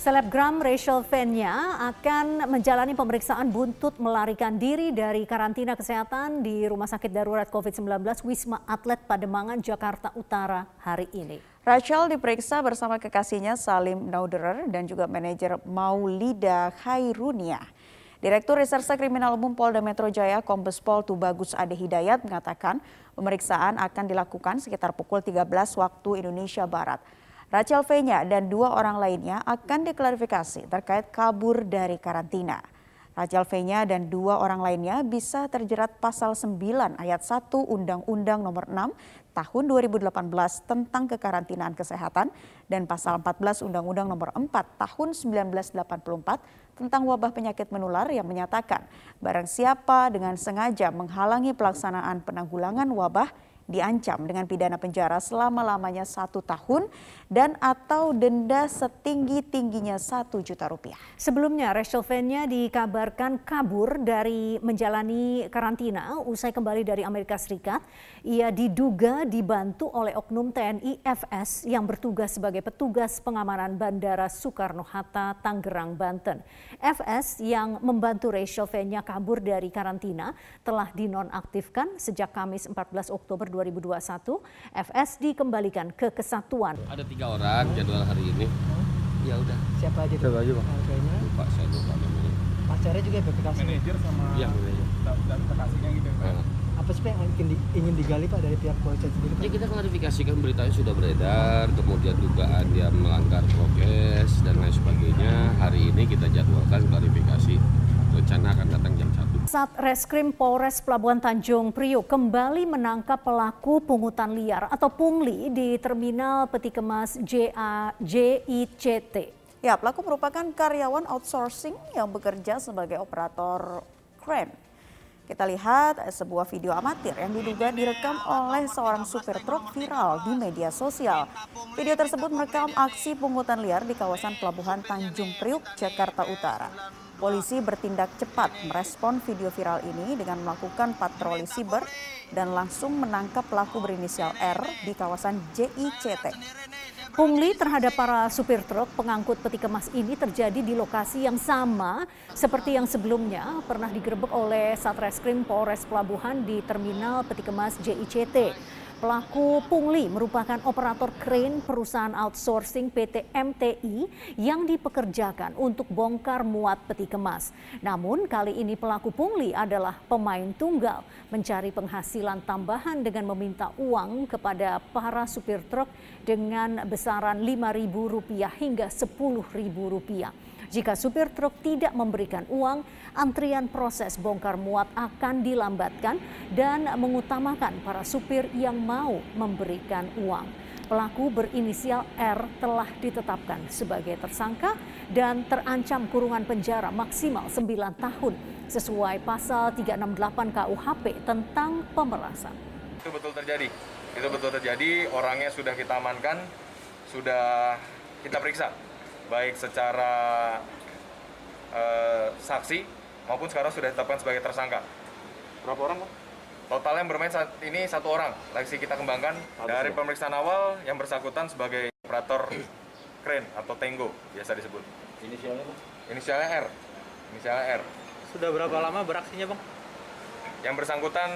Selebgram Rachel Fenya akan menjalani pemeriksaan buntut melarikan diri dari karantina kesehatan di Rumah Sakit Darurat COVID-19 Wisma Atlet Pademangan, Jakarta Utara hari ini. Rachel diperiksa bersama kekasihnya Salim Nauderer dan juga manajer Maulida Khairunia. Direktur Reserse Kriminal Umum Polda Metro Jaya Kombes Pol Tubagus Ade Hidayat mengatakan pemeriksaan akan dilakukan sekitar pukul 13 waktu Indonesia Barat. Rachel V-nya dan dua orang lainnya akan diklarifikasi terkait kabur dari karantina. Rachel V-nya dan dua orang lainnya bisa terjerat pasal 9 ayat 1 Undang-Undang nomor 6 tahun 2018 tentang kekarantinaan kesehatan dan pasal 14 Undang-Undang nomor 4 tahun 1984 tentang wabah penyakit menular yang menyatakan barang siapa dengan sengaja menghalangi pelaksanaan penanggulangan wabah diancam dengan pidana penjara selama-lamanya satu tahun dan atau denda setinggi-tingginya satu juta rupiah. Sebelumnya, Rachel Fenya dikabarkan kabur dari menjalani karantina usai kembali dari Amerika Serikat. Ia diduga dibantu oleh oknum TNI FS yang bertugas sebagai petugas pengamanan Bandara Soekarno-Hatta, Tangerang, Banten. FS yang membantu Rachel Fenya kabur dari karantina telah dinonaktifkan sejak Kamis 14 Oktober 2021, FS dikembalikan ke kesatuan. Ada tiga orang jadwal hari ini. Ya udah. Siapa aja? Siapa aja bang? Harganya? Lupa saya lupa namanya. Pacarnya juga PPKC. Manajer sama Iya manajer. dan kekasihnya gitu ya. Pak. Nah, Apa sih Pak yang ingin, di- ingin digali Pak dari pihak kepolisian sendiri? Pak? Ya kita klarifikasikan beritanya sudah beredar, kemudian dugaan dia melanggar prokes dan lain sebagainya. Hari ini kita jadwalkan klarifikasi. Rencana akan datang jam 1. Satreskrim Polres Pelabuhan Tanjung Priok kembali menangkap pelaku pungutan liar atau pungli di Terminal Peti Kemas JA, JICT. Ya, pelaku merupakan karyawan outsourcing yang bekerja sebagai operator crane. Kita lihat sebuah video amatir yang diduga direkam oleh seorang supir truk viral di media sosial. Video tersebut merekam aksi pungutan liar di kawasan Pelabuhan Tanjung Priuk, Jakarta Utara. Polisi bertindak cepat merespon video viral ini dengan melakukan patroli siber dan langsung menangkap pelaku berinisial R di kawasan JICT. Pungli terhadap para supir truk pengangkut peti kemas ini terjadi di lokasi yang sama seperti yang sebelumnya pernah digerebek oleh Satreskrim Polres Pelabuhan di Terminal Peti Kemas JICT. Pelaku pungli merupakan operator crane perusahaan outsourcing PT MTI yang dipekerjakan untuk bongkar muat peti kemas. Namun kali ini pelaku pungli adalah pemain tunggal mencari penghasilan tambahan dengan meminta uang kepada para supir truk dengan besaran Rp5.000 hingga Rp10.000. Jika supir truk tidak memberikan uang, antrian proses bongkar muat akan dilambatkan dan mengutamakan para supir yang mau memberikan uang. Pelaku berinisial R telah ditetapkan sebagai tersangka dan terancam kurungan penjara maksimal 9 tahun sesuai pasal 368 KUHP tentang pemerasan. Itu betul terjadi. Itu betul terjadi. Orangnya sudah kita amankan, sudah kita periksa, baik secara eh, saksi maupun sekarang sudah ditetapkan sebagai tersangka. Berapa orang, Bang? Total yang bermain saat ini satu orang. Lagi kita kembangkan dari pemeriksaan awal yang bersangkutan sebagai operator crane atau Tango biasa disebut. Inisialnya, Bang? Inisialnya R. Inisialnya R. Sudah berapa lama beraksinya Bang? Yang bersangkutan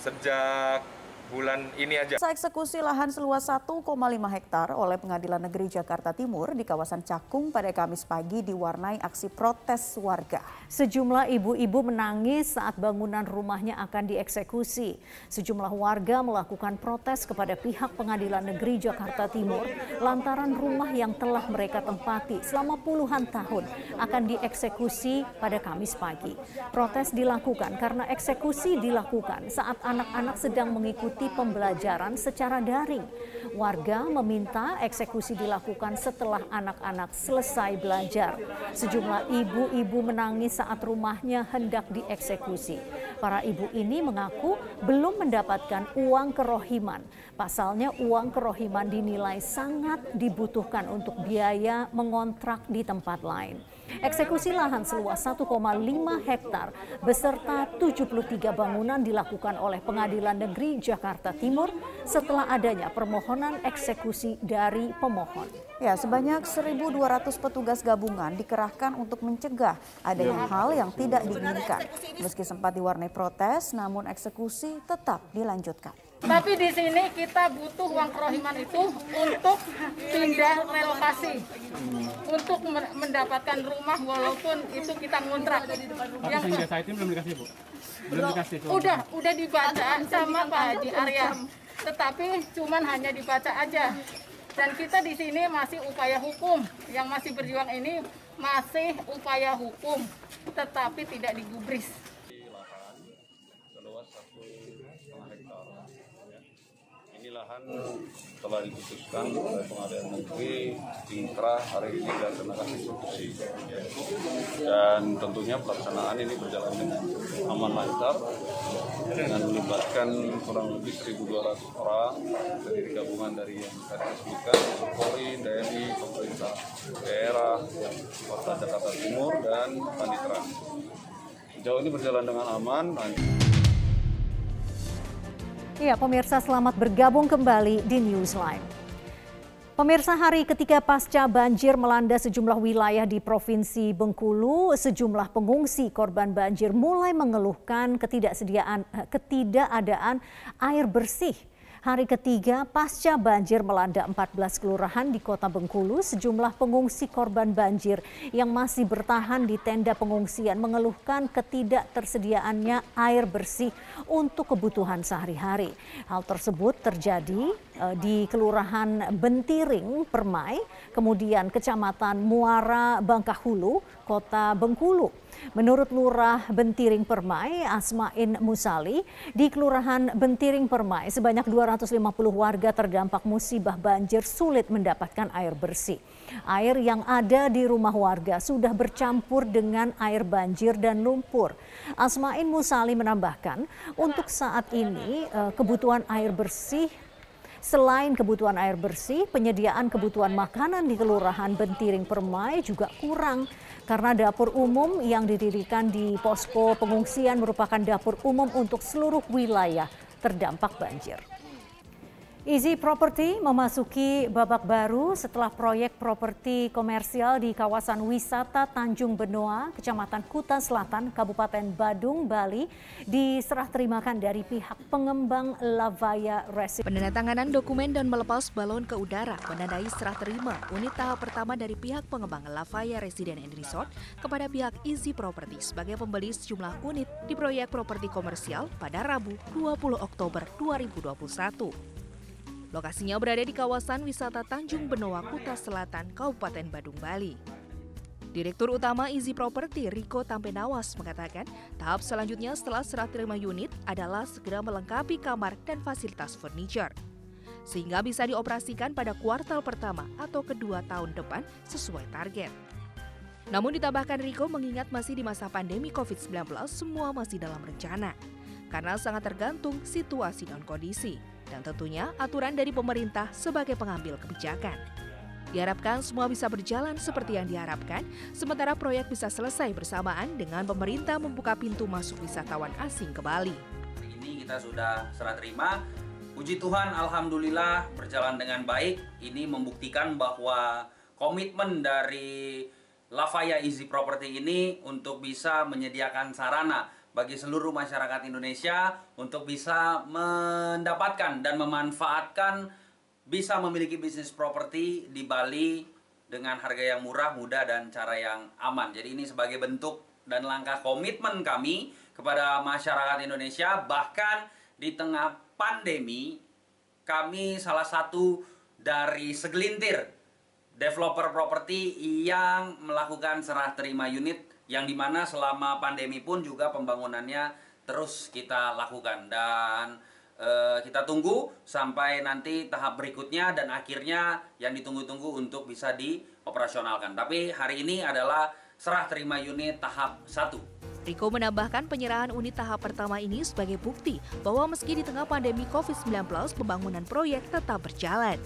sejak bulan ini aja. Sa eksekusi lahan seluas 1,5 hektar oleh Pengadilan Negeri Jakarta Timur di kawasan Cakung pada Kamis pagi diwarnai aksi protes warga. Sejumlah ibu-ibu menangis saat bangunan rumahnya akan dieksekusi. Sejumlah warga melakukan protes kepada pihak Pengadilan Negeri Jakarta Timur lantaran rumah yang telah mereka tempati selama puluhan tahun akan dieksekusi pada Kamis pagi. Protes dilakukan karena eksekusi dilakukan saat anak-anak sedang mengikuti pembelajaran secara daring. Warga meminta eksekusi dilakukan setelah anak-anak selesai belajar. Sejumlah ibu-ibu menangis saat rumahnya hendak dieksekusi. Para ibu ini mengaku belum mendapatkan uang kerohiman. Pasalnya uang kerohiman dinilai sangat dibutuhkan untuk biaya mengontrak di tempat lain. Eksekusi lahan seluas 1,5 hektar beserta 73 bangunan dilakukan oleh Pengadilan Negeri Jakarta Timur setelah adanya permohonan eksekusi dari pemohon. Ya, sebanyak 1.200 petugas gabungan dikerahkan untuk mencegah adanya hal yang tidak diinginkan. Meski sempat diwarnai protes, namun eksekusi tetap dilanjutkan. Tapi di sini kita butuh uang kerohiman itu untuk pindah relokasi, untuk mendapatkan rumah walaupun itu kita ngontrak. Yang hingga saat ini belum dikasih bu? Belum dikasih tuh? Udah, udah dibaca sama Pak Haji Arya. Tetapi cuman hanya dibaca aja. Dan kita di sini masih upaya hukum, yang masih berjuang ini masih upaya hukum, tetapi tidak digubris. Lahan telah diputuskan oleh pengadilan negeri inkrah hari ini dan kenakan institusi dan tentunya pelaksanaan ini berjalan dengan aman lancar dengan melibatkan kurang lebih 1.200 orang dari gabungan dari yang tadi disebutkan Polri, TNI, pemerintah daerah, Kota Jakarta Timur dan Panitra. Sejauh ini berjalan dengan aman. Ya, pemirsa selamat bergabung kembali di Newsline. Pemirsa hari ketika pasca banjir melanda sejumlah wilayah di Provinsi Bengkulu, sejumlah pengungsi korban banjir mulai mengeluhkan ketidaksediaan eh, ketidakadaan air bersih Hari ketiga pasca banjir melanda 14 kelurahan di kota Bengkulu, sejumlah pengungsi korban banjir yang masih bertahan di tenda pengungsian mengeluhkan ketidaktersediaannya air bersih untuk kebutuhan sehari-hari. Hal tersebut terjadi uh, di Kelurahan Bentiring, Permai, kemudian Kecamatan Muara Bangkahulu, Kota Bengkulu. Menurut Lurah Bentiring Permai, Asmain Musali, di Kelurahan Bentiring Permai sebanyak 250 warga terdampak musibah banjir sulit mendapatkan air bersih. Air yang ada di rumah warga sudah bercampur dengan air banjir dan lumpur. Asmain Musali menambahkan, untuk saat ini eh, kebutuhan air bersih Selain kebutuhan air bersih, penyediaan kebutuhan makanan di Kelurahan Bentiring Permai juga kurang karena dapur umum yang didirikan di posko pengungsian merupakan dapur umum untuk seluruh wilayah terdampak banjir. Easy Property memasuki babak baru setelah proyek properti komersial di kawasan wisata Tanjung Benoa, Kecamatan Kuta Selatan, Kabupaten Badung, Bali, diserah terimakan dari pihak pengembang Lavaya Residence. Penandatanganan dokumen dan melepas balon ke udara menandai serah terima unit tahap pertama dari pihak pengembang Lavaya Residence and Resort kepada pihak Easy Property sebagai pembeli sejumlah unit di proyek properti komersial pada Rabu 20 Oktober 2021. Lokasinya berada di kawasan wisata Tanjung Benoa, Kuta Selatan, Kabupaten Badung, Bali. Direktur Utama Easy Property Riko Tampenawas mengatakan, tahap selanjutnya setelah serah terima unit adalah segera melengkapi kamar dan fasilitas furniture. Sehingga bisa dioperasikan pada kuartal pertama atau kedua tahun depan sesuai target. Namun ditambahkan Riko mengingat masih di masa pandemi COVID-19 semua masih dalam rencana. Karena sangat tergantung situasi dan kondisi dan tentunya aturan dari pemerintah sebagai pengambil kebijakan. Diharapkan semua bisa berjalan seperti yang diharapkan, sementara proyek bisa selesai bersamaan dengan pemerintah membuka pintu masuk wisatawan asing ke Bali. Ini kita sudah serah terima, puji Tuhan Alhamdulillah berjalan dengan baik. Ini membuktikan bahwa komitmen dari Lavaya Easy Property ini untuk bisa menyediakan sarana bagi seluruh masyarakat Indonesia untuk bisa mendapatkan dan memanfaatkan bisa memiliki bisnis properti di Bali dengan harga yang murah, mudah dan cara yang aman. Jadi ini sebagai bentuk dan langkah komitmen kami kepada masyarakat Indonesia bahkan di tengah pandemi kami salah satu dari segelintir developer properti yang melakukan serah terima unit yang di mana selama pandemi pun juga pembangunannya terus kita lakukan dan e, kita tunggu sampai nanti tahap berikutnya dan akhirnya yang ditunggu-tunggu untuk bisa dioperasionalkan. Tapi hari ini adalah serah terima unit tahap 1. Riko menambahkan penyerahan unit tahap pertama ini sebagai bukti bahwa meski di tengah pandemi COVID-19 pembangunan proyek tetap berjalan.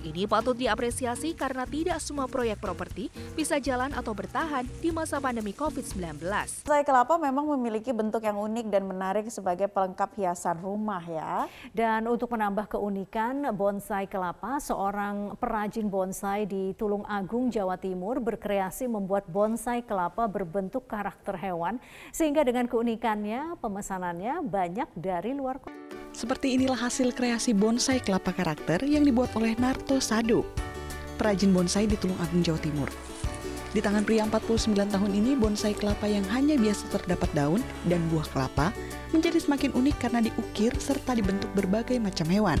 Ini patut diapresiasi karena tidak semua proyek properti bisa jalan atau bertahan di masa pandemi COVID-19. Bonsai kelapa memang memiliki bentuk yang unik dan menarik sebagai pelengkap hiasan rumah ya. Dan untuk menambah keunikan bonsai kelapa, seorang perajin bonsai di Tulung Agung, Jawa Timur berkreasi membuat bonsai kelapa berbentuk karakter hewan sehingga dengan keunikannya pemesanannya banyak dari luar kota. Seperti inilah hasil kreasi bonsai kelapa karakter yang dibuat oleh Narto Sado, perajin bonsai di Tulung Agung, Jawa Timur. Di tangan pria 49 tahun ini, bonsai kelapa yang hanya biasa terdapat daun dan buah kelapa menjadi semakin unik karena diukir serta dibentuk berbagai macam hewan.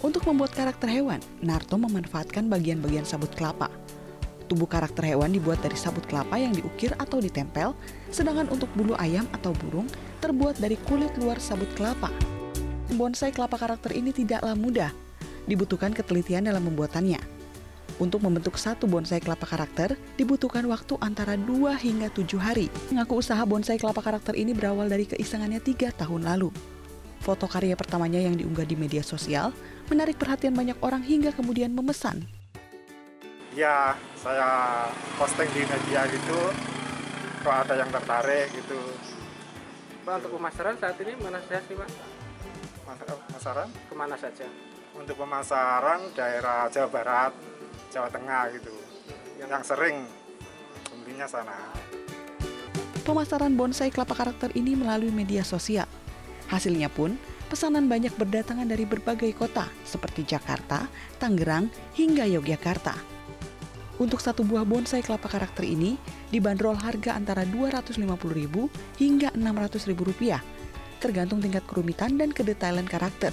Untuk membuat karakter hewan, Narto memanfaatkan bagian-bagian sabut kelapa. Tubuh karakter hewan dibuat dari sabut kelapa yang diukir atau ditempel, sedangkan untuk bulu ayam atau burung terbuat dari kulit luar sabut kelapa. Bonsai kelapa karakter ini tidaklah mudah, dibutuhkan ketelitian dalam pembuatannya. Untuk membentuk satu bonsai kelapa karakter, dibutuhkan waktu antara 2 hingga 7 hari. Mengaku usaha bonsai kelapa karakter ini berawal dari keisengannya tiga tahun lalu. Foto karya pertamanya yang diunggah di media sosial menarik perhatian banyak orang hingga kemudian memesan ya saya posting di media gitu kalau ada yang tertarik gitu Pak untuk pemasaran saat ini mana saja sih Pak? Pemasaran? Ke mana saja? Untuk pemasaran daerah Jawa Barat, Jawa Tengah gitu yang, yang sering pembelinya sana Pemasaran bonsai kelapa karakter ini melalui media sosial Hasilnya pun pesanan banyak berdatangan dari berbagai kota seperti Jakarta, Tangerang, hingga Yogyakarta. Untuk satu buah bonsai kelapa karakter ini dibanderol harga antara Rp250.000 hingga Rp600.000, tergantung tingkat kerumitan dan kedetailan karakter.